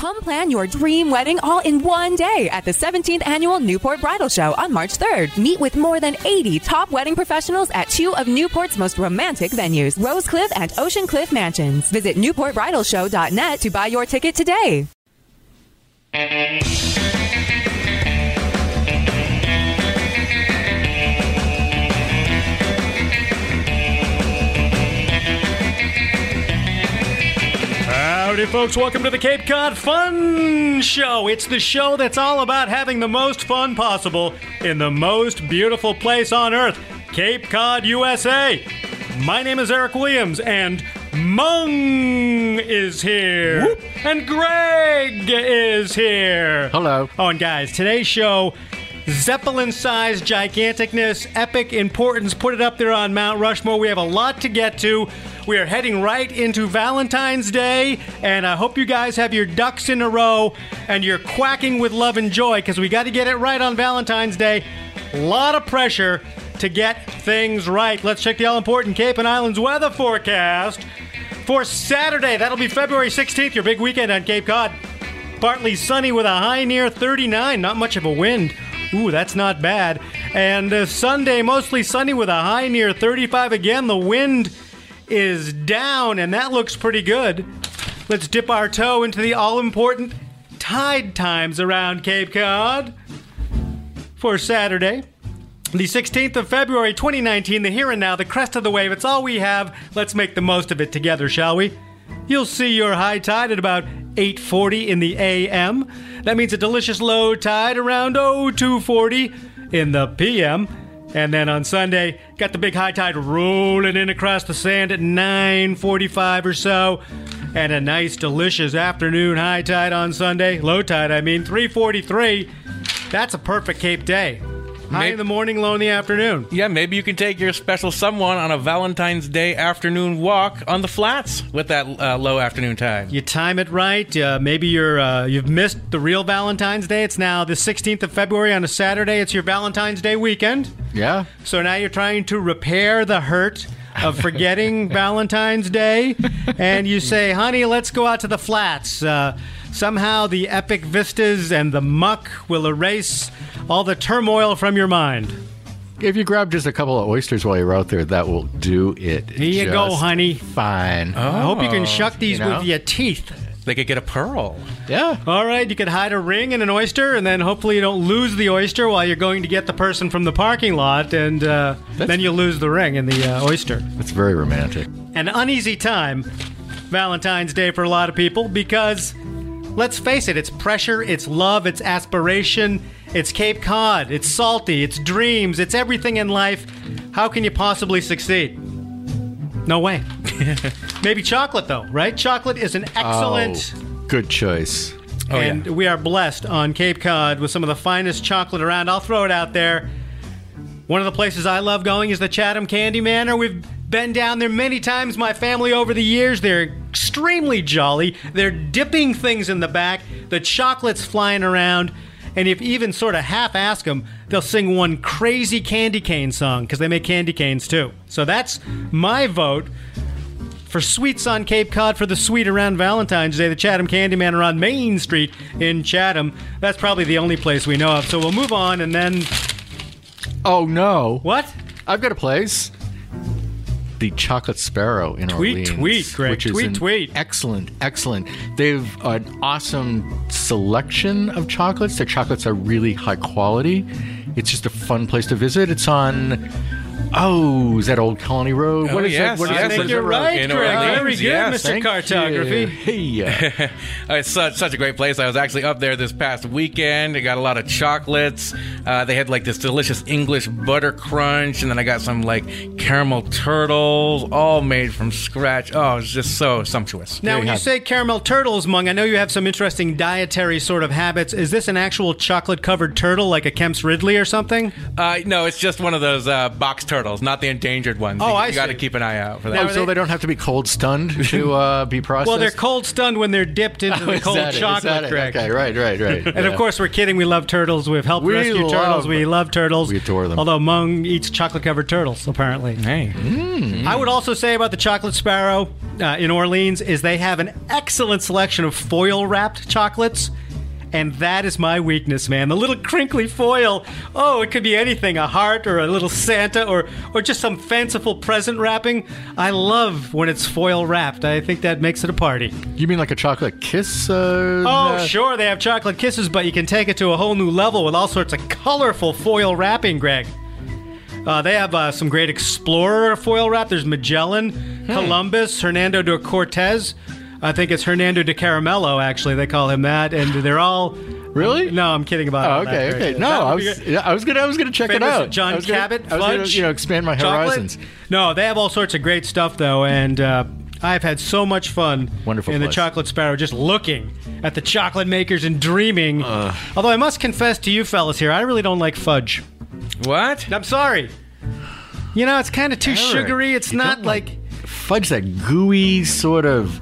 Come plan your dream wedding all in one day at the 17th annual Newport Bridal Show on March 3rd. Meet with more than 80 top wedding professionals at two of Newport's most romantic venues, Rose Cliff and Ocean Cliff Mansions. Visit newportbridalshow.net to buy your ticket today. Howdy, folks. Welcome to the Cape Cod Fun Show. It's the show that's all about having the most fun possible in the most beautiful place on earth, Cape Cod, USA. My name is Eric Williams, and Mung is here. And Greg is here. Hello. Oh, and guys, today's show. Zeppelin sized giganticness, epic importance, put it up there on Mount Rushmore. We have a lot to get to. We are heading right into Valentine's Day, and I hope you guys have your ducks in a row and you're quacking with love and joy because we got to get it right on Valentine's Day. A lot of pressure to get things right. Let's check the all important Cape and Islands weather forecast for Saturday. That'll be February 16th, your big weekend on Cape Cod. Partly sunny with a high near 39, not much of a wind. Ooh, that's not bad. And uh, Sunday, mostly sunny with a high near 35 again. The wind is down, and that looks pretty good. Let's dip our toe into the all important tide times around Cape Cod for Saturday. The 16th of February 2019, the here and now, the crest of the wave. It's all we have. Let's make the most of it together, shall we? You'll see your high tide at about 8:40 in the AM. That means a delicious low tide around oh 0240 in the PM. And then on Sunday, got the big high tide rolling in across the sand at 9:45 or so. And a nice delicious afternoon high tide on Sunday, low tide I mean 343. That's a perfect Cape day. High May- in the morning, low in the afternoon. Yeah, maybe you can take your special someone on a Valentine's Day afternoon walk on the flats with that uh, low afternoon tide. You time it right. Uh, maybe you're uh, you've missed the real Valentine's Day. It's now the 16th of February on a Saturday. It's your Valentine's Day weekend. Yeah. So now you're trying to repair the hurt of forgetting Valentine's Day, and you say, "Honey, let's go out to the flats." Uh, somehow, the epic vistas and the muck will erase all the turmoil from your mind. If you grab just a couple of oysters while you're out there, that will do it. Here you go, honey. Fine. I hope you can shuck these you know? with your teeth. They could get a pearl. Yeah. All right, you could hide a ring in an oyster, and then hopefully you don't lose the oyster while you're going to get the person from the parking lot, and uh, then you lose the ring in the uh, oyster. That's very romantic. An uneasy time, Valentine's Day for a lot of people, because let's face it, it's pressure, it's love, it's aspiration, it's Cape Cod, it's salty, it's dreams, it's everything in life. How can you possibly succeed? No way. Maybe chocolate, though, right? Chocolate is an excellent. Oh, good choice. Oh, and we are blessed on Cape Cod with some of the finest chocolate around. I'll throw it out there. One of the places I love going is the Chatham Candy Manor. We've been down there many times, my family, over the years. They're extremely jolly. They're dipping things in the back, the chocolate's flying around. And if you even sort of half ask them, they'll sing one crazy candy cane song because they make candy canes too. So that's my vote for sweets on Cape Cod for the sweet around Valentine's Day. The Chatham Candy Manor on Main Street in Chatham. That's probably the only place we know of. So we'll move on and then Oh no! what? I've got a place. The Chocolate Sparrow in Tweet, Orleans, tweet, Greg. which is Tweet, an tweet. excellent, excellent. They've an awesome selection of chocolates. Their chocolates are really high quality. It's just a fun place to visit. It's on Oh, is that Old Colony Road? Oh, what is yes, that? What is yes, I think you're it? right, In Greg. Orleans, Very good, yes. Mr. Thank Cartography. you. Hey, it's such, such a great place. I was actually up there this past weekend. I got a lot of chocolates. Uh, they had like this delicious English butter crunch, and then I got some like caramel turtles, all made from scratch. Oh, it's just so sumptuous. Now, They when you say caramel turtles, Mung, I know you have some interesting dietary sort of habits. Is this an actual chocolate covered turtle like a Kemp's Ridley or something? Uh, no, it's just one of those uh, box turtles, not the endangered ones. Oh, you, I You got to keep an eye out for oh, that. so they don't have to be cold stunned to uh, be processed. Well, they're cold stunned when they're dipped into Oh, the is cold that it? Is chocolate, that it? Okay, right, right, right. And of course, we're kidding. We love turtles. We've helped We rescue turtles. love- We love turtles. We adore them. Although Mung eats chocolate covered turtles, apparently. hey, I would also say about the chocolate sparrow uh, in Orleans is they have an excellent selection of foil wrapped chocolates. And that is my weakness, man. The little crinkly foil. Oh, it could be anything a heart or a little Santa or, or just some fanciful present wrapping. I love when it's foil wrapped. I think that makes it a party. you mean like a chocolate kiss? Uh, Oh, sure, they have chocolate kisses, but you can take it to a whole new level with all sorts of colorful foil wrapping, Greg. Uh, they have uh, some great Explorer foil wrap. There's Magellan, Columbus, Hernando de Cortez. I think it's Hernando de Caramello, actually. They call him that. And they're all. Really? No, I'm kidding about Oh, okay, okay. No, I was, yeah, I was gonna, I was gonna check it out. John I was gonna- Cabot, I was gonna, fudge, you know, expand my chocolate. horizons. No, they have all sorts of great stuff though, and uh, I've had so much fun Wonderful in the. Chocolate Sparrow, just looking at the chocolate makers and dreaming. Although I must confess to you fellas here, I really don't like fudge. what? I'm sorry. You know, it's kind of too sugary. It's you not don't like. Fudge that gooey sort of.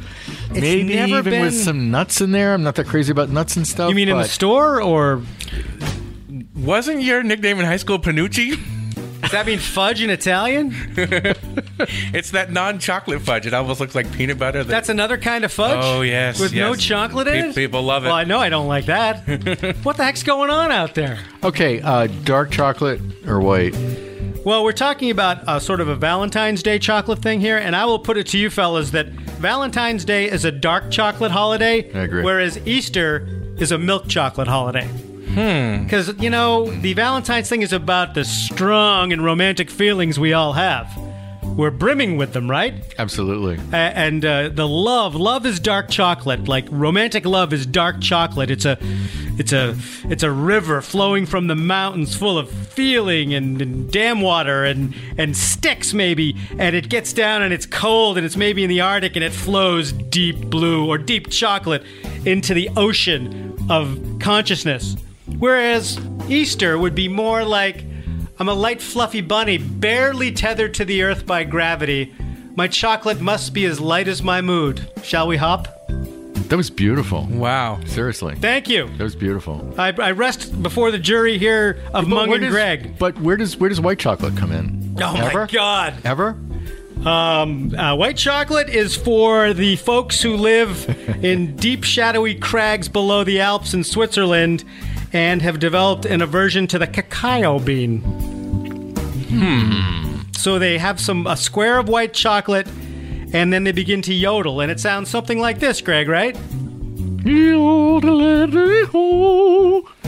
Maybe never even been- with some nuts in there. I'm not that crazy about nuts and stuff. You mean in the store, or Wasn't your nickname in high school Panucci? does that mean fudge in Italian? It's that non-chocolate fudge. It almost looks like peanut butter. that- That's another kind of fudge. Oh, yes, with no chocolate in it. people love it. Well, I know I don't like that. what the heck's going on out there? Okay, uh, dark chocolate or white? Well, we're talking about uh, sort of a Valentine's Day chocolate thing here, and I will put it to you fellas that Valentine's Day is a dark chocolate holiday, I agree. whereas Easter is a milk chocolate holiday. Hmm. Because, you know, the Valentine's thing is about the strong and romantic feelings we all have. We're brimming with them, right? Absolutely. A- and uh, the love love is dark chocolate like romantic love is dark chocolate it's a it's a it's a river flowing from the mountains full of feeling and, and dam water and and sticks maybe and it gets down and it's cold and it's maybe in the arctic and it flows deep blue or deep chocolate into the ocean of consciousness whereas easter would be more like I'm a light, fluffy bunny, barely tethered to the earth by gravity. My chocolate must be as light as my mood. Shall we hop? That was beautiful. wow. Seriously. Thank you. That was beautiful. I, I rest before the jury here of But Mung and does- Greg. But where does where does white chocolate come in? Oh Ever? my God! Ever? Um, uh, white chocolate is for the folks who live in deep, shadowy crags below the Alps in Switzerland, and have developed an aversion to the cacao bean. Hmm. So they have some a square of white chocolate, and then they begin to yodel, and it sounds something like this, Greg. Right? Yodel.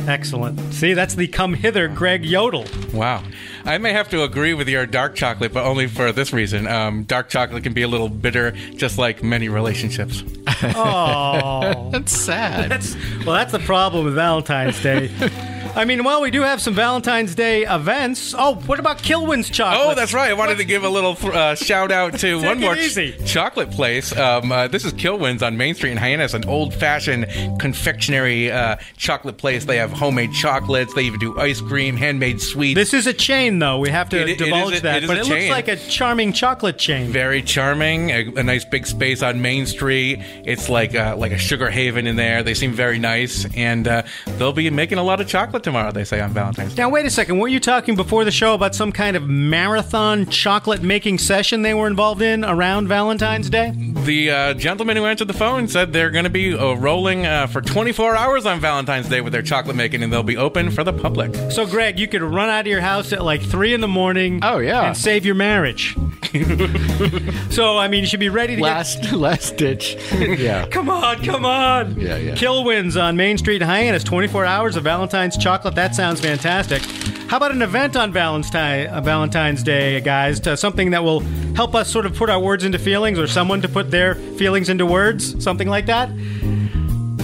Excellent. See, that's the come hither, Greg yodel. Wow. I may have to agree with your dark chocolate, but only for this reason. Um, dark chocolate can be a little bitter, just like many relationships. Oh. That's sad. That's well, that's the problem with Valentine's Day. I mean, well, we do have some Valentine's Day events. Oh, what about Kilwin's chocolate? Oh, that's right. I wanted to give a little uh, shout out to one more easy. chocolate place. Um, uh, this is Kilwins on Main Street in Hyannis, an old fashioned confectionery uh, chocolate place. They have homemade chocolates, they even do ice cream, handmade sweets. This is a chain, though. We have to It- divulge a- that, it but a it looks like a charming chocolate chain. very charming. A, a nice big space on Main Street. It's like uh, like a sugar haven in there. They seem very nice, and uh, they'll be making a lot of chocolate tomorrow. They say on Valentine's Day. Now, wait a second. Weren't you talking before the show about some kind of marathon chocolate making session they were involved in around Valentine's Day? The uh, gentleman who answered the phone said they're going to be uh, rolling uh, for 24 hours on Valentine's Day with their chocolate making, and they'll be open for the public. So, Greg, you could run out of your house at like three in the morning. Oh, yeah. and save your marriage. so, I mean, you should be ready to get last last ditch. yeah. Come on, come on. Yeah, yeah. Kilwins on Main Street in Hyannis. 24 hours of Valentine's chocolate. That sounds fantastic. How about an event on Valentine, uh, Valentine's Day, guys? To something that will help us sort of put our words into feelings, or someone to put their feelings into words, something like that.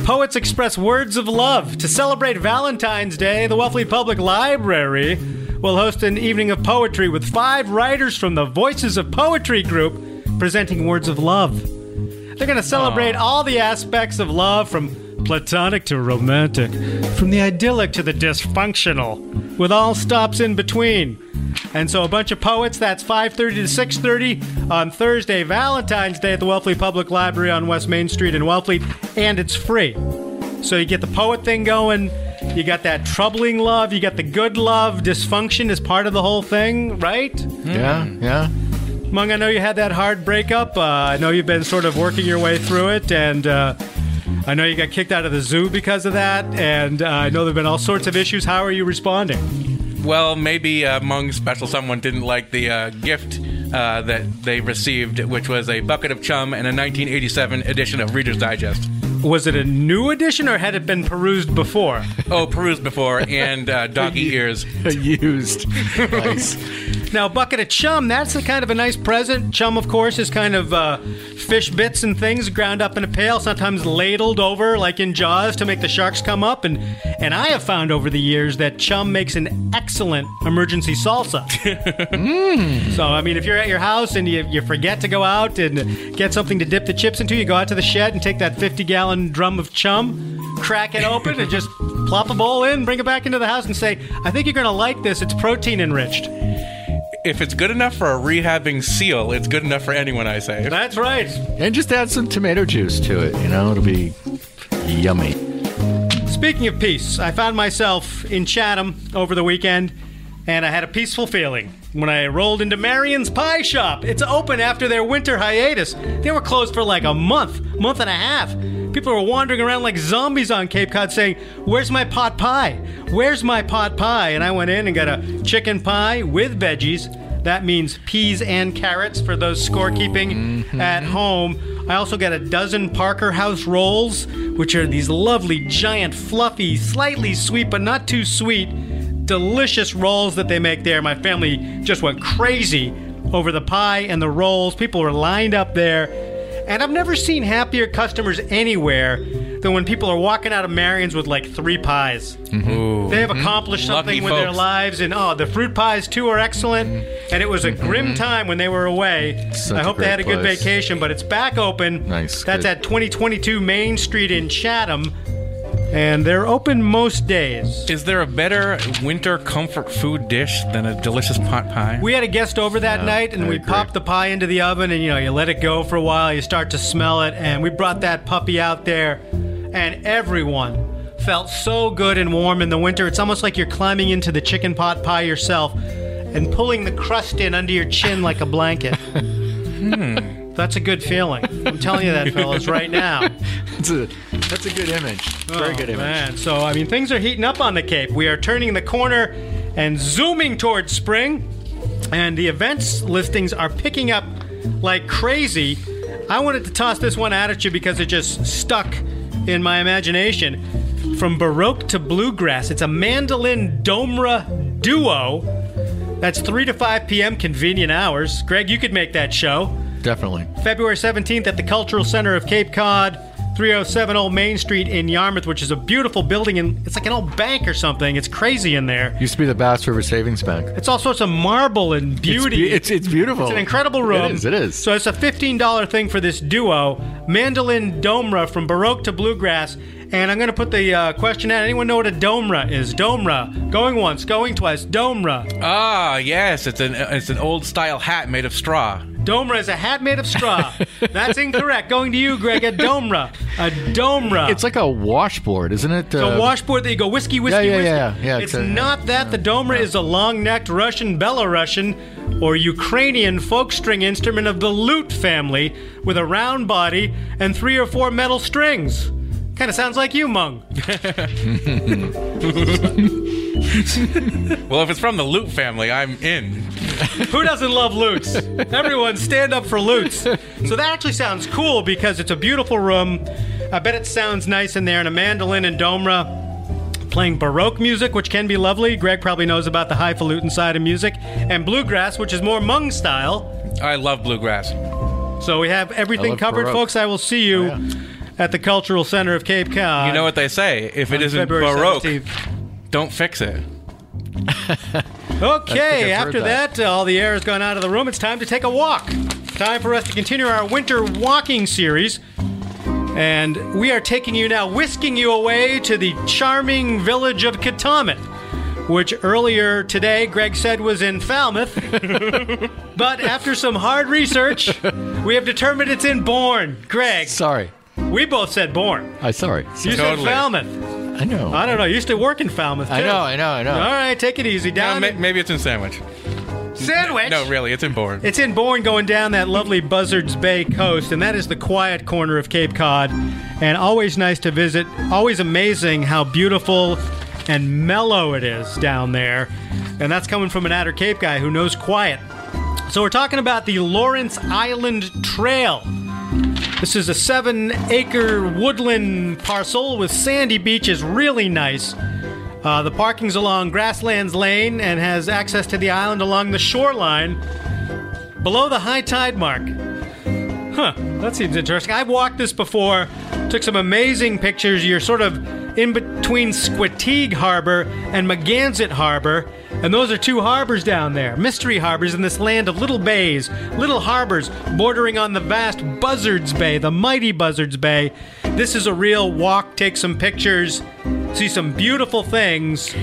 Poets express words of love. To celebrate Valentine's Day, the Wellfleet Public Library will host an evening of poetry with five writers from the Voices of Poetry group presenting words of love. They're going to celebrate all the aspects of love from platonic to romantic, from the idyllic to the dysfunctional, with all stops in between. And so a bunch of poets, that's 5:30 to 6:30 on Thursday, Valentine's Day at the Wellfleet Public Library on West Main Street in Wellfleet, and it's free. So you get the poet thing going, you got that troubling love, you got the good love, dysfunction is part of the whole thing, right? Yeah, yeah. Mung, I know you had that hard breakup. Uh, I know you've been sort of working your way through it, and uh, I know you got kicked out of the zoo because of that. And uh, I know there've been all sorts of issues. How are you responding? Well, maybe uh, among special someone didn't like the uh, gift uh, that they received, which was a bucket of chum and a 1987 edition of Reader's Digest. Was it a new edition, or had it been perused before? Oh, perused before and uh, doggy ears. Used. nice. Now, bucket of chum, that's a kind of a nice present. Chum, of course, is kind of uh, fish bits and things ground up in a pail, sometimes ladled over like in Jaws to make the sharks come up. And, and I have found over the years that chum makes an excellent emergency salsa. So, I mean, if you're at your house and you, you forget to go out and get something to dip the chips into, you go out to the shed and take that 50 gallon drum of chum, crack it open, and just plop a bowl in, bring it back into the house, and say, I think you're going to like this. It's protein enriched. If it's good enough for a rehabbing seal, it's good enough for anyone, I say. That's right. And just add some tomato juice to it. You know, it'll be yummy. Speaking of peace, I found myself in Chatham over the weekend, and I had a peaceful feeling when I rolled into Marion's Pie Shop. It's open after their winter hiatus. They were closed for like a month, month and a half. People were wandering around like zombies on Cape Cod saying, Where's my pot pie? Where's my pot pie? And I went in and got a chicken pie with veggies. That means peas and carrots for those scorekeeping mm-hmm. at home. I also got a dozen Parker House rolls, which are these lovely, giant, fluffy, slightly sweet, but not too sweet, delicious rolls that they make there. My family just went crazy over the pie and the rolls. People were lined up there. And I've never seen happier customers anywhere than when people are walking out of Marion's with like three pies. Mm-hmm. Ooh. They have mm-hmm. accomplished something Lucky with their lives, and oh, the fruit pies too are excellent. Mm-hmm. And it was a grim time when they were away. Such I a hope they had a great good place. vacation, but it's back open. Nice, That's good. at 2022 Main Street in Chatham, and they're open most days. Is there a better winter comfort food dish than a delicious pot pie? We had a guest over that night, and I we agree. popped the pie into the oven, and you know, you let it go for a while, you start to smell it, and we brought that puppy out there, and everyone felt so good and warm in the winter. It's almost like you're climbing into the chicken pot pie yourself and pulling the crust in under your chin like a blanket. Hmm. That's a good feeling. I'm telling you that, fellas, right now. That's a, that's a good image. Very Oh, good image. Man, so I mean, things are heating up on the Cape. We are turning the corner and zooming towards spring, and the events listings are picking up like crazy. I wanted to toss this one out at you because it just stuck in my imagination. From Baroque to Bluegrass, it's a mandolin domra duo. That's 3 to 5 p.m. convenient hours. Greg, you could make that show. Definitely. February 17th at the Cultural Center of Cape Cod, 307 Old Main Street in Yarmouth, which is a beautiful building and it's like an old bank or something. It's crazy in there. Used to be the Bass River Savings Bank. It's all sorts of marble and It's, beauty. be- it's, it's beautiful. It's an incredible room. It is. It is. So it's a $15 thing for this duo, Mandolin Domra from Baroque to Bluegrass. And I'm going to put the uh, question out. Anyone know what a domra is? Domra. Going once, going twice. Domra. Ah, yes, it's an it's an old style hat made of straw. Domra is a hat made of straw. That's incorrect. Going to you, Greg. A domra. A domra. it's like a washboard, isn't it? It's a washboard that you go whiskey, whiskey, yeah, whiskey. yeah, yeah, It's it's a- not that. The domra is a long-necked Russian Belarusian or Ukrainian folk string instrument of the lute family with a round body and three or four metal strings. Kind of sounds like you, Mung. Well, if it's from the Loot family, I'm in. Who doesn't love lutes? Everyone stand up for lutes. So that actually sounds cool because it's a beautiful room. I bet it sounds nice in there, and a mandolin and domra playing Baroque music, which can be lovely. Greg probably knows about the highfalutin side of music. And bluegrass, which is more Mung style. I love bluegrass. So we have everything covered, Baroque. folks. I will see you oh, at the Cultural Center of Cape Cod. You know what they say? If it on isn't February Baroque, 17th. don't fix it. Okay, after that. that, uh, all the air has gone out of the room. It's time to take a walk. Time for us to continue our winter walking series. And we are taking you now, whisking you away to the charming village of Cataumet, which earlier today Greg said was in Falmouth. but after some hard research, we have determined it's in Bourne. Greg, Sorry. We both said Bourne. I sorry. You said Totally. Falmouth. I know. I don't know. You used to work in Falmouth, too. I know. I know. I know. All right, take it easy. No, Down ma- in maybe it's in Sandwich. Sandwich. No, really, it's in Bourne. It's in Bourne going down that lovely Buzzards Bay coast, and that is the quiet corner of Cape Cod. And always nice to visit. Always amazing how beautiful and mellow it is down there. And that's coming from an Outer Cape guy who knows quiet. So we're talking about the Lawrence Island Trail. This is a seven acre woodland parcel with sandy beaches, really nice. Uh, the parking's along Grasslands Lane and has access to the island along the shoreline below the high tide mark. Huh, that seems interesting. I've walked this before, took some amazing pictures. You're sort of in between Squeteague Harbor and Megansett Harbor, and those are two harbors down there. Mystery harbors in this land of little bays, little harbors bordering on the vast Buzzards Bay, the mighty Buzzards Bay. This is a real walk, take some pictures, see some beautiful things.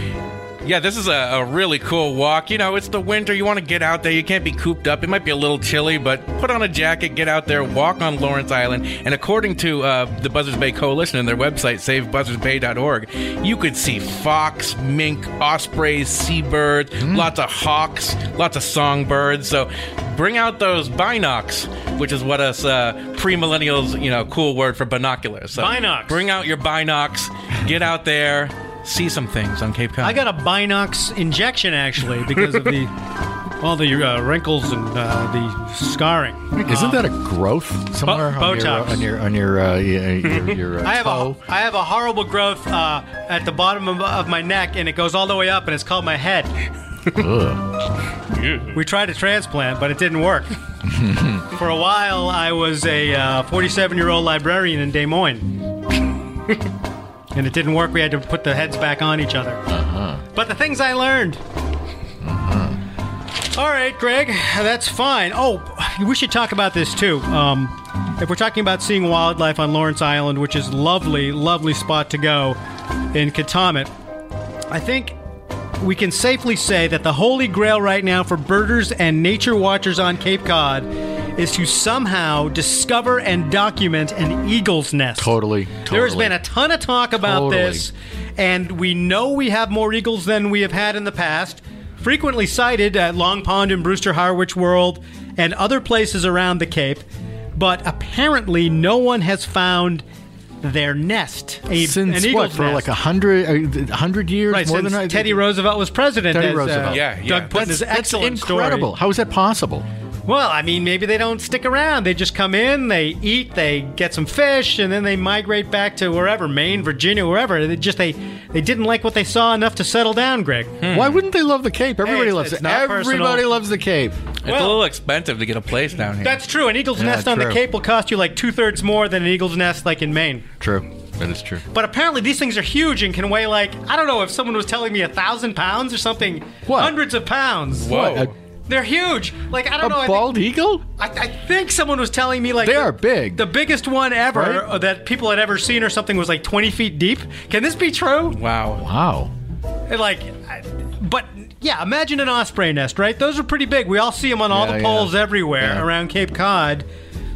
Yeah, this is a, a really cool walk. You know, it's the winter. You want to get out there. You can't be cooped up. It might be a little chilly, but put on a jacket, get out there, walk on Lawrence Island. And according to uh, the Buzzards Bay Coalition and their website, savebuzzardsbay.org, you could see fox, mink, ospreys, seabirds, lots of hawks, lots of songbirds. So bring out those binocs, which is what us uh, pre-millennials, you know, cool word for binoculars. So Binocs. Bring out your binocs. Get out there. See some things on Cape Cod. I got a Binox injection actually because of the all the uh, wrinkles and uh, the scarring. Isn't that a growth somewhere on your on your on your uh, your, your, your uh, I have toe? a I have a horrible growth uh, at the bottom of, of my neck, and it goes all the way up, and it's called my head. We tried a transplant, but it didn't work. For a while, I was a 47 year old librarian in Des Moines. And it didn't work. We had to put the heads back on each other. But the things I learned. All right, Greg, that's fine. Oh, we should talk about this too. Um, if we're talking about seeing wildlife on Lawrence Island, which is lovely, lovely spot to go in Cataumet, I think we can safely say that the holy grail right now for birders and nature watchers on Cape Cod is to somehow discover and document an eagle's nest. Totally, There has been a ton of talk about Totally. this, and we know we have more eagles than we have had in the past. Frequently sighted at Long Pond and Brewster Harwich World and other places around the Cape, but apparently no one has found their nest. A, Since an what for nest. like a hundred a hundred years Right, more since than I- Teddy Roosevelt was president. Teddy as, uh, Roosevelt. Yeah, yeah. Doug put That's, that's excellent incredible. story. How is that possible? Well, I mean, maybe they don't stick around. They just come in, they eat, they get some fish, and then they migrate back to wherever, Maine, Virginia, wherever. They just they they didn't like what they saw enough to settle down, Greg. Hmm. Why wouldn't they love the Cape? Everybody it's- loves it's it. Everybody personal. loves the Cape. it's well- a little expensive to get a place down here. That's true. An eagle's Yeah, nest on the. Cape will cost you like two thirds more than an eagle's nest like in Maine. True. That is true. But apparently these things are huge and can weigh like I don't know if someone was telling me a thousand pounds or something. What? Hundreds of pounds. Whoa. What, They're huge. Like I don't know. I a think- bald eagle? I, I think someone was telling me like They the- are big. The biggest one ever Right? uh, that people had ever seen or something was like 20 feet deep. Can this be true? wow. Wow. And, Like, but yeah, imagine an osprey nest, right? Those are pretty big. We all see them on all Yeah, the yeah. poles everywhere Yeah. around Cape Cod.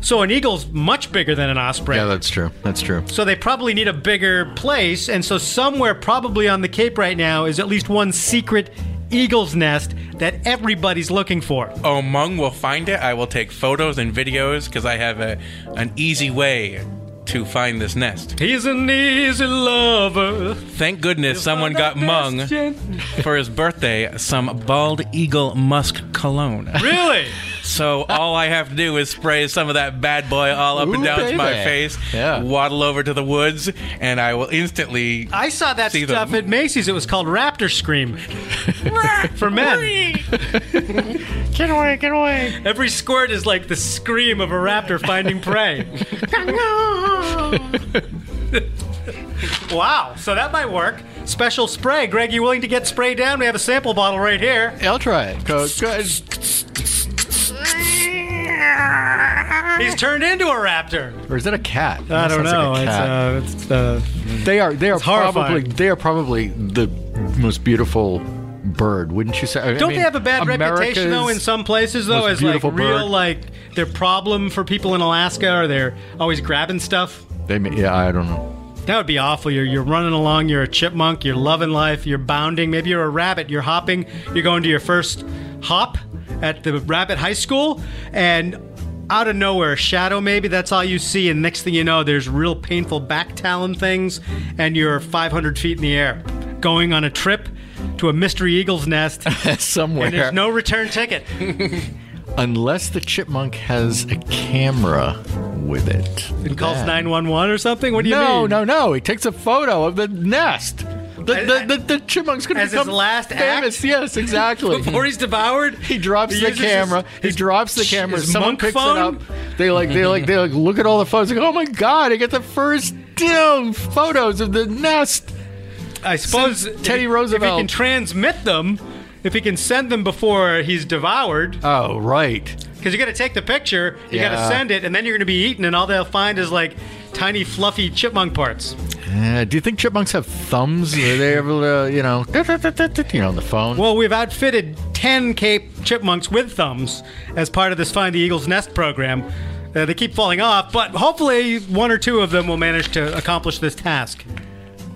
So an eagle's much bigger than an osprey. Yeah, that's true. That's true. so they probably need a bigger place, and so somewhere probably on the Cape right now is at least one secret eagle's nest that everybody's looking for. Oh, Mung will find it. I will take photos and videos because I have a an easy way to find this nest. He's an easy lover. Thank goodness someone got Mung for his birthday some bald eagle musk cologne. Really? So all I have to do is spray some of that bad boy all up and Ooh, down to my face, Yeah. waddle over to the woods, and I will instantly. I saw that See stuff them. at Macy's. It was called Raptor Scream for men. Get away, get away. Every squirt is like the scream of a raptor finding prey. wow, so that might work. Special spray. Greg, you willing to get sprayed down? We have a sample bottle right here. I'll try it. Go, go ahead. He's turned into a raptor. Or is that a cat? I That don't sounds know. Like a cat. it's uh, it's uh, they are. They are horrifying. probably. They are probably the most beautiful bird, wouldn't you say? I Don't mean, they have a bad reputation though in America's- some places though most as like beautiful real bird. like their problem for people in Alaska or they're always grabbing stuff? They. may- Yeah, I don't know. That would be awful. You're, you're running along, you're a chipmunk, you're loving life, you're bounding. Maybe you're a rabbit, you're hopping, you're going to your first hop at the rabbit high school, and out of nowhere, a shadow maybe, that's all you see. And next thing you know, there's real painful back talon things, and you're 500 feet in the air going on a trip to a mystery eagle's nest, Somewhere. and there's no return ticket. Unless the chipmunk has a camera with it. It calls 911 or something? What do you no, mean? No, no, no. He takes a photo of the nest. The, the, the, the chimpmunk's going to as his become last famous. Yes, exactly. Before he's devoured, he drops he the uses camera. his- he drops the camera. his Someone monk picks phone? it up. They like they like they like look at all the photos. Like, oh my god! I get the first damn photos of the nest. I suppose Since Teddy he- If Roosevelt. he can transmit them, if he can send them before he's devoured, Oh right. Because you got to take the picture, you got to send it, and then you're going to be eaten, and all they'll find is like tiny fluffy chipmunk parts. Uh, do you think chipmunks have thumbs? Are they able to you know you know on the phone? Well, we've outfitted ten Cape chipmunks with thumbs as part of this Find the Eagle's Nest program. Uh, they keep falling off, but hopefully one or two of them will manage to accomplish this task.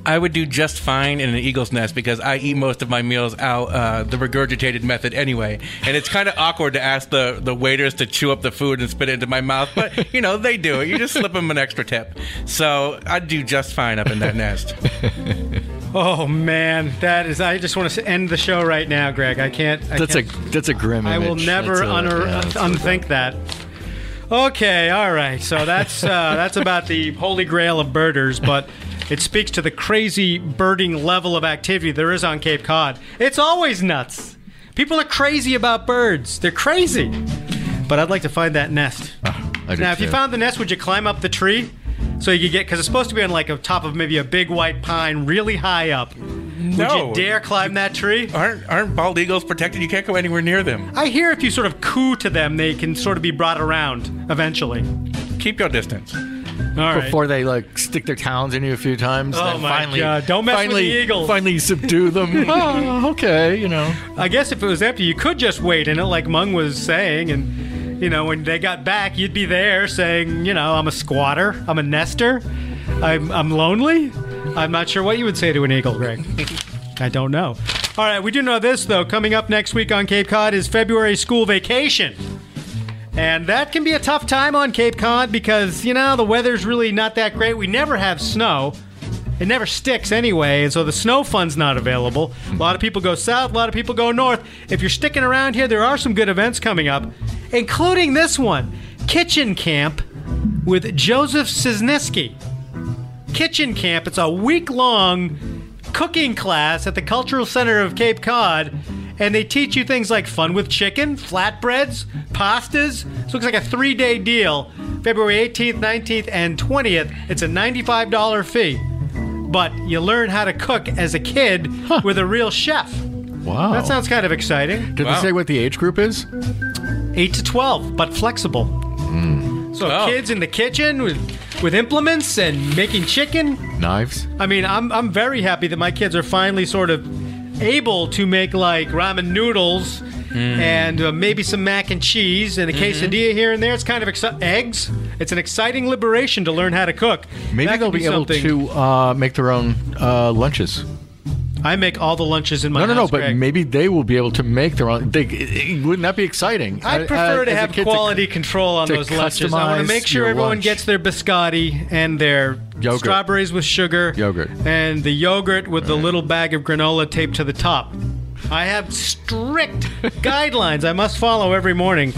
I would do just fine in an eagle's nest because I eat most of my meals out uh, the regurgitated method anyway, and it's kind of awkward to ask the, the waiters to chew up the food and spit it into my mouth. But you know they do it. You just slip them an extra tip. So I'd do just fine up in that nest. Oh man, that is. I just want to end the show right now, Greg. I can't. I that's a can't, that's a grim. I will never a- unner- yeah, unthink that. Okay, all right. So that's uh, that's about the holy grail of birders, but it speaks to the crazy birding level of activity there is on Cape Cod. It's always nuts. People are crazy about birds. They're crazy. But I'd like to find that nest. Ah, I Now, if you found the nest, would you climb up the tree? So you could get because it's supposed to be on like a top of maybe a big white pine, really high up. Would you dare climb that tree? Aren't aren't bald eagles protected? You can't go anywhere near them. I hear if you sort of coo to them, they can sort of be brought around eventually. Keep your distance. All right. before they like stick their talons in you a few times. Oh then my finally, God, don't mess with finally, the eagles. Finally subdue them. oh, okay, you know. I guess if it was empty, you could just wait in it, like Mung was saying, and you know when they got back, you'd be there saying, you know, I'm a squatter, I'm a nester, I'm I'm lonely. I'm not sure what you would say to an eagle, Greg. I don't know. All right, we do know this though. Coming up next week on Cape Cod is February school vacation. And that can be a tough time on Cape Cod because, you know, the weather's really not that great. We never have snow. It never sticks anyway, and so the snow fund's not available. A lot of people go south, a lot of people go north. If you're sticking around here, there are some good events coming up, including this one Kitchen Camp with Joseph Cisniski. Kitchen Camp, it's a week long cooking class at the Cultural Center of Cape Cod, and they teach you things like fun with chicken, flatbreads, pastas. This looks like a three day deal. February 18th, 19th, and 20th. It's a $95 fee. But you learn how to cook as a kid with a real chef. Wow. That sounds kind of exciting. Did Wow. they say what the age group is? 8 to 12, but flexible. Hmm. So Oh. kids in the kitchen with, with implements and making chicken. Knives. I mean, I'm I'm very happy that my kids are finally sort of able to make like ramen noodles and uh, maybe some mac and cheese and a quesadilla here and there. It's kind of exci- eggs. It's an exciting liberation to learn how to cook. Maybe That they'll could be, able to uh, make their own uh, lunches. I make all the lunches in my No, no, no. But Greg. maybe they will be able to make their own. They, wouldn't that be exciting? I'd Uh, prefer uh, to have quality control on those lunches. I want to make sure everyone lunch. gets their biscotti and their Yogurt. strawberries with sugar, Yogurt. and the yogurt with the little bag of granola taped to the top. I have strict guidelines I must follow every morning.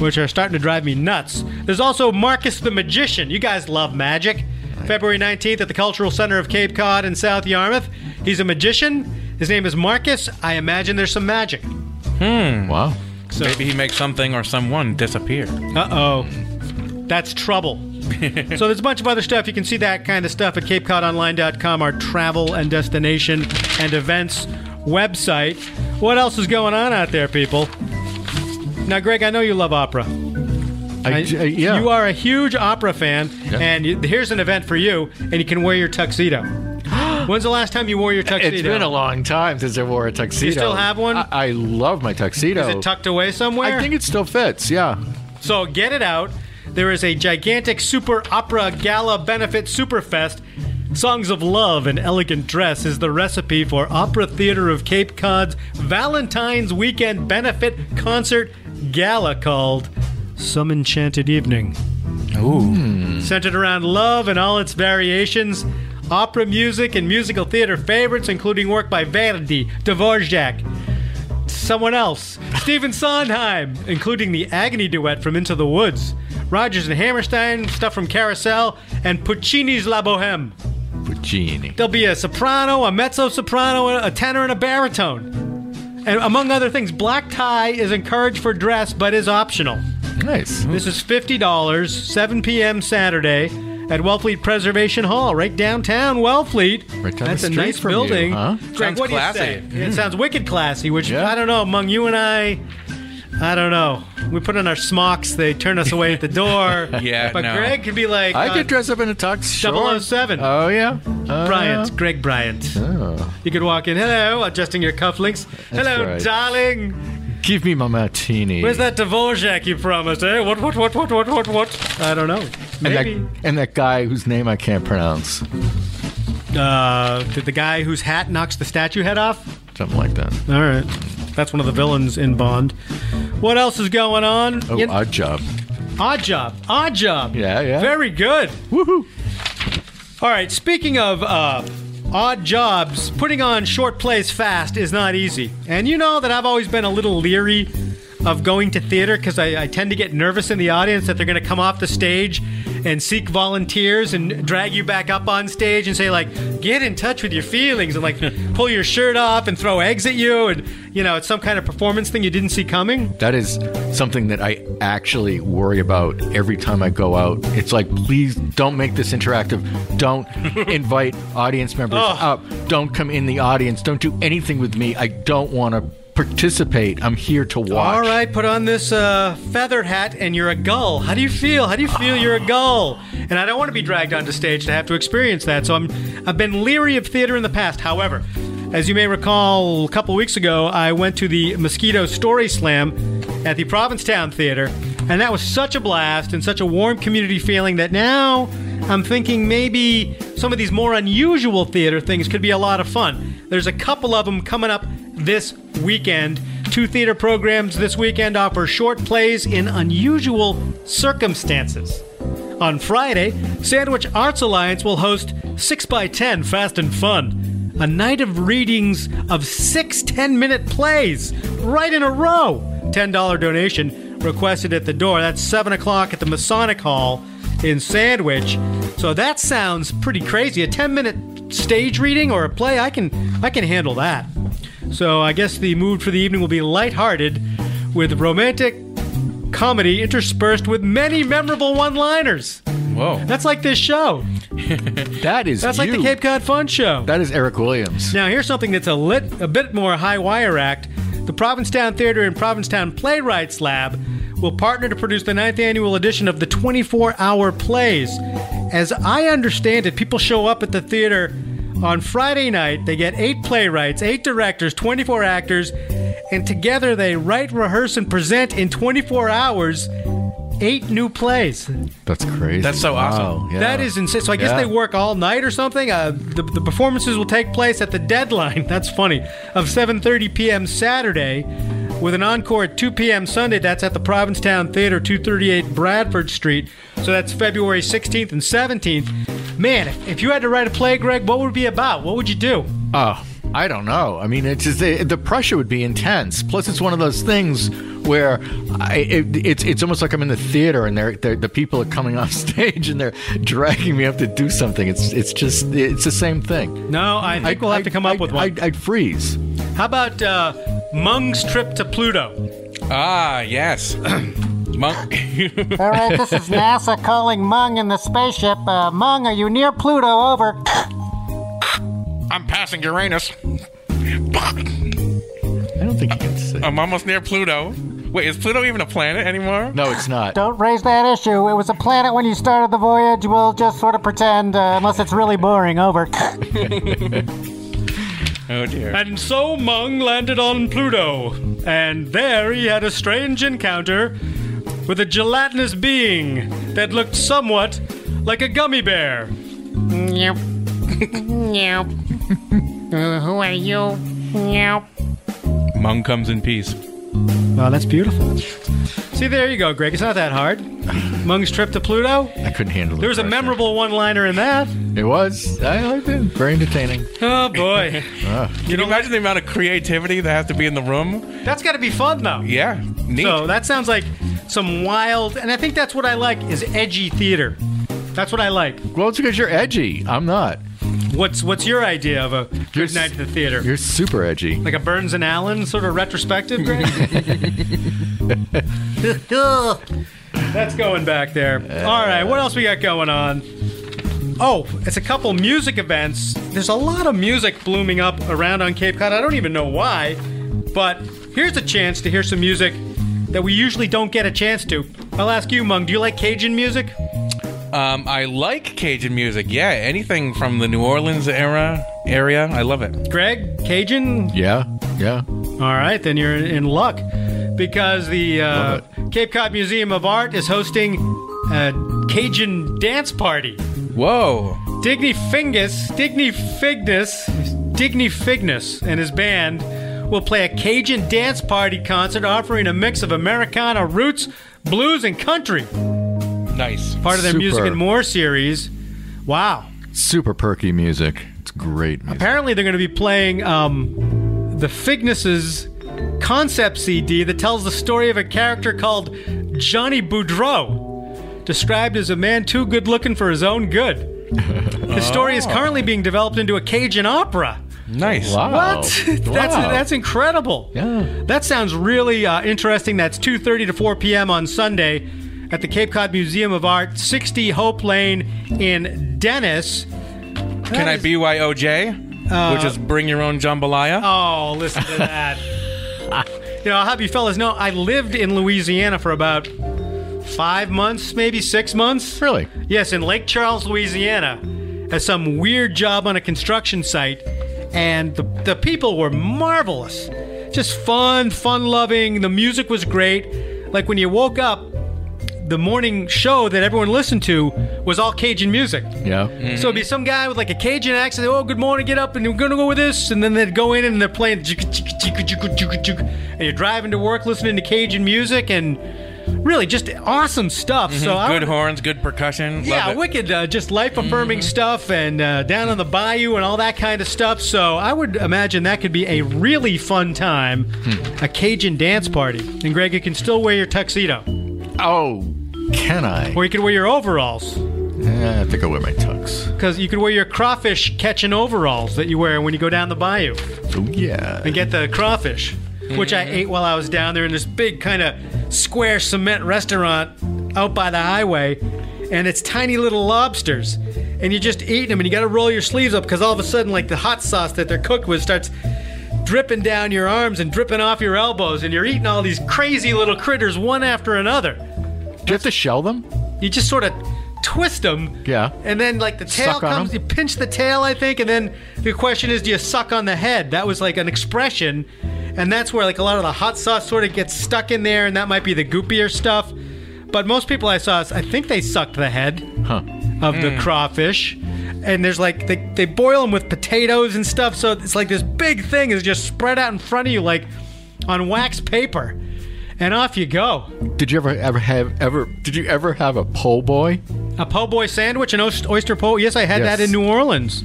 which are starting to drive me nuts. There's also Marcus the Magician. You guys love magic. February 19th at the Cultural Center of Cape Cod in South Yarmouth. He's a magician. His name is Marcus. I imagine there's some magic. Hmm. Wow. So, Maybe he makes something or someone disappear. Uh oh. That's trouble. so there's a bunch of other stuff. You can see that kind of stuff at CapeCodOnline.com, our travel and destination and events website. What else is going on out there, people? Now, Greg, I know you love opera. I, I- yeah. You are a huge opera fan, Yeah. and you, here's an event for you, and you can wear your tuxedo. When's the last time you wore your tuxedo? It's been a long time since I wore a tuxedo. You still have one? I, I love my tuxedo. Is it tucked away somewhere? I think it still fits. Yeah. So get it out. There is a gigantic super opera gala benefit superfest. Songs of Love and Elegant Dress is the recipe for Opera Theater of Cape Cod's Valentine's Weekend benefit concert gala called Some Enchanted Evening. Ooh. Hmm. Centered around love and all its variations, opera music and musical theater favorites, including work by Verdi, Dvorak, someone else, Stephen Sondheim, including the Agony duet from Into the Woods, Rodgers and Hammerstein, stuff from Carousel, and Puccini's La Boheme. Puccini. There'll be a soprano, a mezzo soprano, a tenor, and a baritone. And among other things, black tie is encouraged for dress but is optional. Nice. This is $50, 7 p.m. Saturday at Wellfleet Preservation Hall, right downtown Wellfleet. Right down That's the a street nice from you, building. huh? Greg, Sounds what do you classy. say? It sounds wicked classy, which Yeah. I don't know, among you and I, I don't know. We put on our smocks, they turn us away at the door. Yeah, But no. Greg could be like I uh, could dress up in a tux. Sure. 007. Oh yeah. Uh, Bryant, Greg Bryant. Oh. You could walk in, hello, adjusting your cufflinks. Hello, right. darling. Give me my martini. Where's that Dvorak you promised, eh? What, what, what, what, what, what, what? I don't know. and Maybe. that, and that guy whose name I can't pronounce. Uh, the, the guy whose hat knocks the statue head off? Something like that. All right. That's one of the villains in Bond. What else is going on? Oh, You- odd job. odd job. Odd job. Yeah, yeah. Very good. Woohoo. All right. Speaking of uh, odd jobs, putting on short plays fast is not easy. And you know that I've always been a little leery of going to theater because I, I tend to get nervous in the audience that they're going to come off the stage and seek volunteers and drag you back up on stage and say like get in touch with your feelings and like pull your shirt off and throw eggs at you and you know it's some kind of performance thing you didn't see coming That is something that I actually worry about every time I go out. It's like, please don't make this interactive. Don't invite audience members Oh. up. Don't come in the audience. Don't do anything with me. I don't want to participate. I'm here to watch. All right, put on this uh, feather hat and you're a gull. How do you feel? How do you feel you're a gull? And I don't want to be dragged onto stage to have to experience that. So I'm I've been leery of theater in the past. However, as you may recall, a couple weeks ago, I went to the Mosquito Story Slam at the Provincetown Theater, and that was such a blast and such a warm community feeling that now I'm thinking maybe some of these more unusual theater things could be a lot of fun. There's a couple of them coming up this weekend. Two theater programs this weekend offer short plays in unusual circumstances. On Friday, Sandwich Arts Alliance will host 6x10 Fast and Fun, a night of readings of six 10 minute plays right in a row. $10 donation requested at the door. That's 7 o'clock at the Masonic Hall in Sandwich. So that sounds pretty crazy. A 10 minute stage reading or a play, I can I can handle that. So I guess the mood for the evening will be lighthearted with romantic comedy interspersed with many memorable one-liners. Whoa. That's like this show. That is That's like the. Cape Cod Fun Show. That is Eric Williams. Now, here's something that's a lit, a bit more high wire act. The Provincetown Theater and Provincetown Playwrights Lab will partner to produce the ninth annual edition of the 24 hour plays. As I understand it, people show up at the theater on Friday night. They get eight playwrights, eight directors, 24 actors, and together they write, rehearse, and present in 24 hours eight new plays. That's crazy. That's so awesome. Wow, yeah. That is insane. So I guess Yeah. they work all night or something. Uh, the, the performances will take place at the deadline. That's funny of 7:30 p.m. Saturday, with an encore at 2 p.m. Sunday. That's at the Provincetown Theater, 238 Bradford Street. So that's February 16th and 17th. Man, if, if you had to write a play, Greg, what would it be about? What would you do? Oh, I don't know. I mean, it's just the, the pressure would be intense. Plus, it's one of those things where I, it, it's it's almost like I'm in the theater and they're, they're the people are coming off stage and they're dragging me up to do something. It's it's just it's the same thing. No, I think we'll have to come up I'd- with one. I'd, I'd freeze. How about uh, Mung's trip to Pluto? Ah, yes. Monk. All right, this is NASA calling Mung in the spaceship. Uh, Mung, are you near Pluto? Over. I'm passing Uranus. I don't think you can say. I'm almost near Pluto. Wait, is Pluto even a planet anymore? no, it's not. Don't raise that issue. It was a planet when you started the voyage. We'll just sort of pretend, uh, unless it's really boring. Over. Oh dear. And so Mung landed on Pluto, and there he had a strange encounter with a gelatinous being that looked somewhat like a gummy bear. Yep. yep. Uh, who are you? Yep. Mung comes in peace. Wow, that's beautiful. See, there you go, Greg. It's not that hard. Mung's trip to Pluto. I couldn't handle it. There was a memorable one-liner in that. It was. I liked it. Very entertaining. Oh boy, Can you imagine the amount of creativity that has to be in the room? that's got to be fun though. Yeah, neat. So that sounds like some wild, and I think that's what I like is edgy theater. That's what I like. Well, it's because you're edgy. I'm not. What's what's your idea of a good You're night at the theater? You're super edgy. Like a Burns and Allen sort of retrospective, Greg? That's going back there. All right, what else we got going on? Oh, it's a couple music events. There's a lot of music blooming up around on Cape Cod. I don't even know why, but here's a chance to hear some music that we usually don't get a chance to. I'll ask you, Mung, do you like Cajun music? um, I like Cajun music. Yeah, anything from the New Orleans era area, I love it. Greg, Cajun? Yeah. Yeah. All right, then you're in luck because the uh, Cape Cod Museum of Art is hosting a Cajun dance party. Whoa. Digny Fingus, Digny Fignus, Digny Fignus and his band will play a Cajun dance party concert offering a mix of Americana roots, blues, and country. Nice. Part of their Music and More series. Wow. Super perky music. It's great music. Apparently, they're going to be playing um, the Fignesses concept CD that tells the story of a character called Johnny Boudreau, described as a man too good looking for his own good. The story is currently being developed into a Cajun opera. Nice. Wow. What? that's Wow. that's incredible. Yeah. That sounds really uh, interesting. That's 2:30 to 4 p.m. on Sunday at the Cape Cod Museum of Art, 60 Hope Lane in Dennis. Can I BYOJ? Which is bring your own jambalaya? Oh, listen to that. you know, I'll have you fellas know I lived in Louisiana for about five months, maybe six months. Really? Yes, in Lake Charles, Louisiana, at some weird job on a construction site, and the the people were marvelous, just fun, fun loving. The music was great. Like when you woke up, the morning show that everyone listened to was all Cajun music. Yeah. So it'd be some guy with like a Cajun accent. Oh, good morning, get up, and we're gonna go with this. And then they'd go in and they're playing, and you're driving to work listening to Cajun music, and really just awesome stuff. So good horns, good percussion. Love yeah, it. wicked, uh, just life affirming stuff, and uh, down on the bayou and all that kind of stuff. So I would imagine that could be a really fun time, a Cajun dance party. And Greg, you can still wear your tuxedo, Oh, can I? or you could wear your overalls. Eh, I think I'll wear my tux. Because you could wear your crawfish catching overalls that you wear when you go down the bayou Oh, yeah. and get the crawfish, which I mm-hmm. ate while I was down there in this big kind of square cement restaurant out by the highway. And it's tiny little lobsters. And you're just eat them and you got to roll your sleeves up because all of a sudden, like the hot sauce that they're cooked with starts dripping down your arms and dripping off your elbows. And you're eating all these crazy little critters one after another. Do you have to shell them? You just sort of twist them. Yeah. And then like the tail Suck on comes, 'em? you pinch the tail, I think, and then the question is, do you suck on the head? That was like an expression, and that's where like a lot of the hot sauce sort of gets stuck in there, and that might be the goopier stuff. But most people I saw, I think they sucked the head Huh. of the hmm. crawfish. And there's like they, they boil them with potatoes and stuff, so it's like this big thing is just spread out in front of you like on wax paper, and off you go. Did you ever ever have ever? Did you ever have a po' boy? A po' boy sandwich, an oyster po'. Yes, I had Yes. that in New Orleans.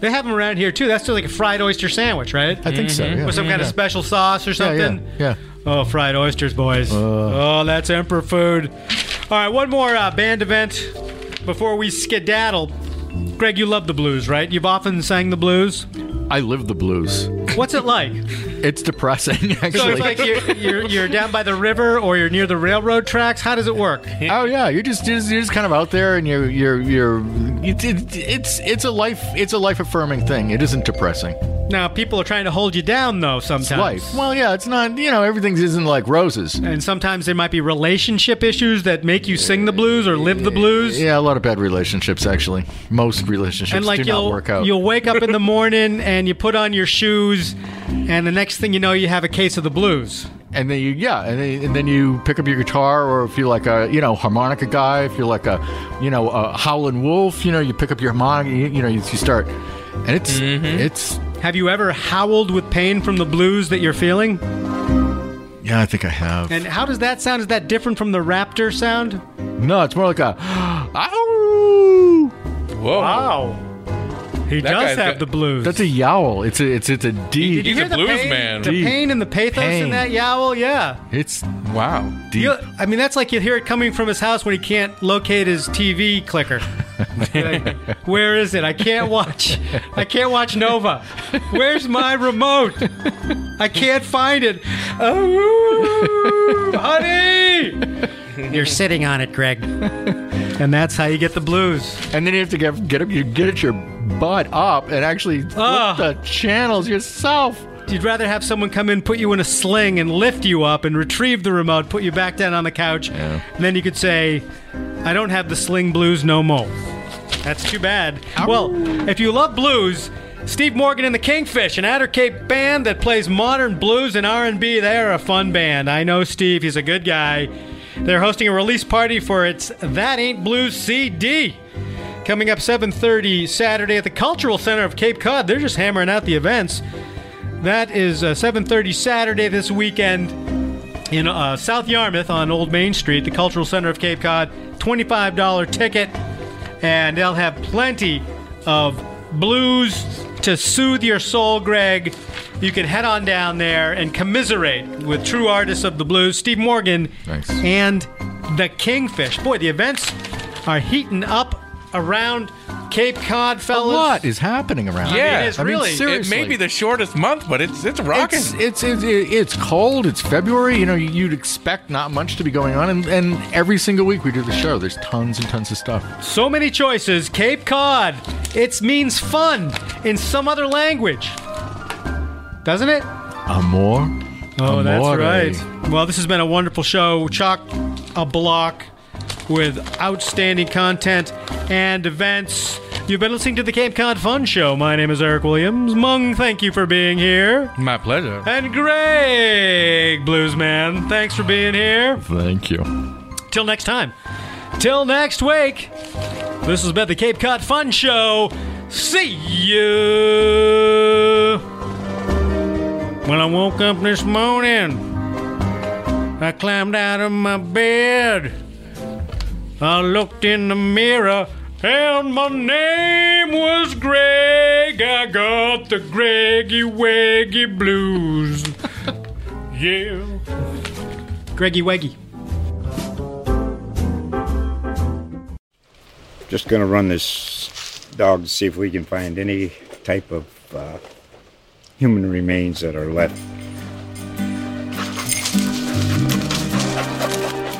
They have them around here too. That's still like a fried oyster sandwich, right? I think so. Yeah. With some kind of special sauce or Yeah, something. yeah, yeah. Oh, fried oysters, boys. oh, that's emperor food. All right, one more uh, band event before we skedaddle. Greg, you love the blues, right? You've often sang the blues. I live the blues. What's it like? It's depressing, actually. So it's like you're, you're, you're down by the river or you're near the railroad tracks. How does it work? Oh yeah, you're just, you're just you're just kind of out there, and you're you're you're it's it, it's it's a life it's a life affirming thing. It isn't depressing. Now, people are trying to hold you down, though, It's sometimes. life. Well, yeah, it's not. You know, everything isn't like roses. And sometimes there might be relationship issues that make you sing the blues or live the blues. Yeah, a lot of bad relationships actually. Most relationships and like do you'll not work out. you'll wake up in the morning and you put on your shoes, and the next thing you know, you have a case of the blues. and then you yeah, and then, and then you pick up your guitar, or if you're like a you know harmonica guy, if you're like a you know a howling wolf, you know you pick up your harmonica, you, you know you, you start, and it's mm-hmm. it's Have you ever howled with pain from the blues that you're feeling? yeah, I think I have. And how does that sound? Is that different from the raptor sound? no, it's more like a ow. Whoa. Wow. He That does guy's have got- the blues. That's a yowl. It's a it's it's a D. Did you He's hear a the blues pain, man. The Deep. pain and the pathos in that yowl? Yeah. It's wow. Deep. You, I mean, that's like you hear it coming from his house when he can't locate his TV clicker. Like, Where is it? I can't watch. I can't watch Nova. Where's my remote? I can't find it. Oh, honey! You're sitting on it, Greg. And that's how you get the blues. and then you have to get get up you get your butt up and actually flip Ah. the channels yourself. You'd rather have someone come in, put you in a sling, and lift you up and retrieve the remote, put you back down on the couch. And then you could say, I don't have the sling blues no more. That's too bad. Well, if you love blues, Steve Morgan and the Kingfish, an Outer Cape band that plays modern blues and R&B, they're a fun band. I know Steve, he's a good guy. They're hosting a release party for its That Ain't Blues CD. Coming up 7:30 Saturday at the Cultural Center of Cape Cod. They're just hammering out the events. That is uh, 7:30 Saturday this weekend in uh, South Yarmouth on Old Main Street, the Cultural Center of Cape Cod. $25 ticket, and they'll have plenty of blues to soothe your soul, Greg. You can head on down there and commiserate with true artists of the blues, Steve Morgan Thanks. and the Kingfish. Boy, the events are heating up around Cape Cod, fellas. A lot is happening around. Yeah. it is I mean, really. It seriously. may be the shortest month, but it's it's rocking. It's, it's it's it's cold. It's February. You know, you'd expect not much to be going on, and, and every single week we do the show. There's tons and tons of stuff. So many choices. Cape Cod. It means fun in some other language. Doesn't it? Amor. Oh, that's right. Well, this has been a wonderful show. Chock a block with outstanding content and events. You've been listening to the Cape Cod Fun Show. My name is Eric Williams. Mung, thank you for being here. My pleasure. And Greg Bluesman, thanks for being here. Thank you. Till next time. Till next week. This has been the Cape Cod Fun Show. See you. When I woke up this morning, I climbed out of my bed. I looked in the mirror, and my name was Greg. I got the Greggy Waggy Blues. yeah. Greggy Waggy. Just gonna run this dog to see if we can find any type of uh, human remains that are left.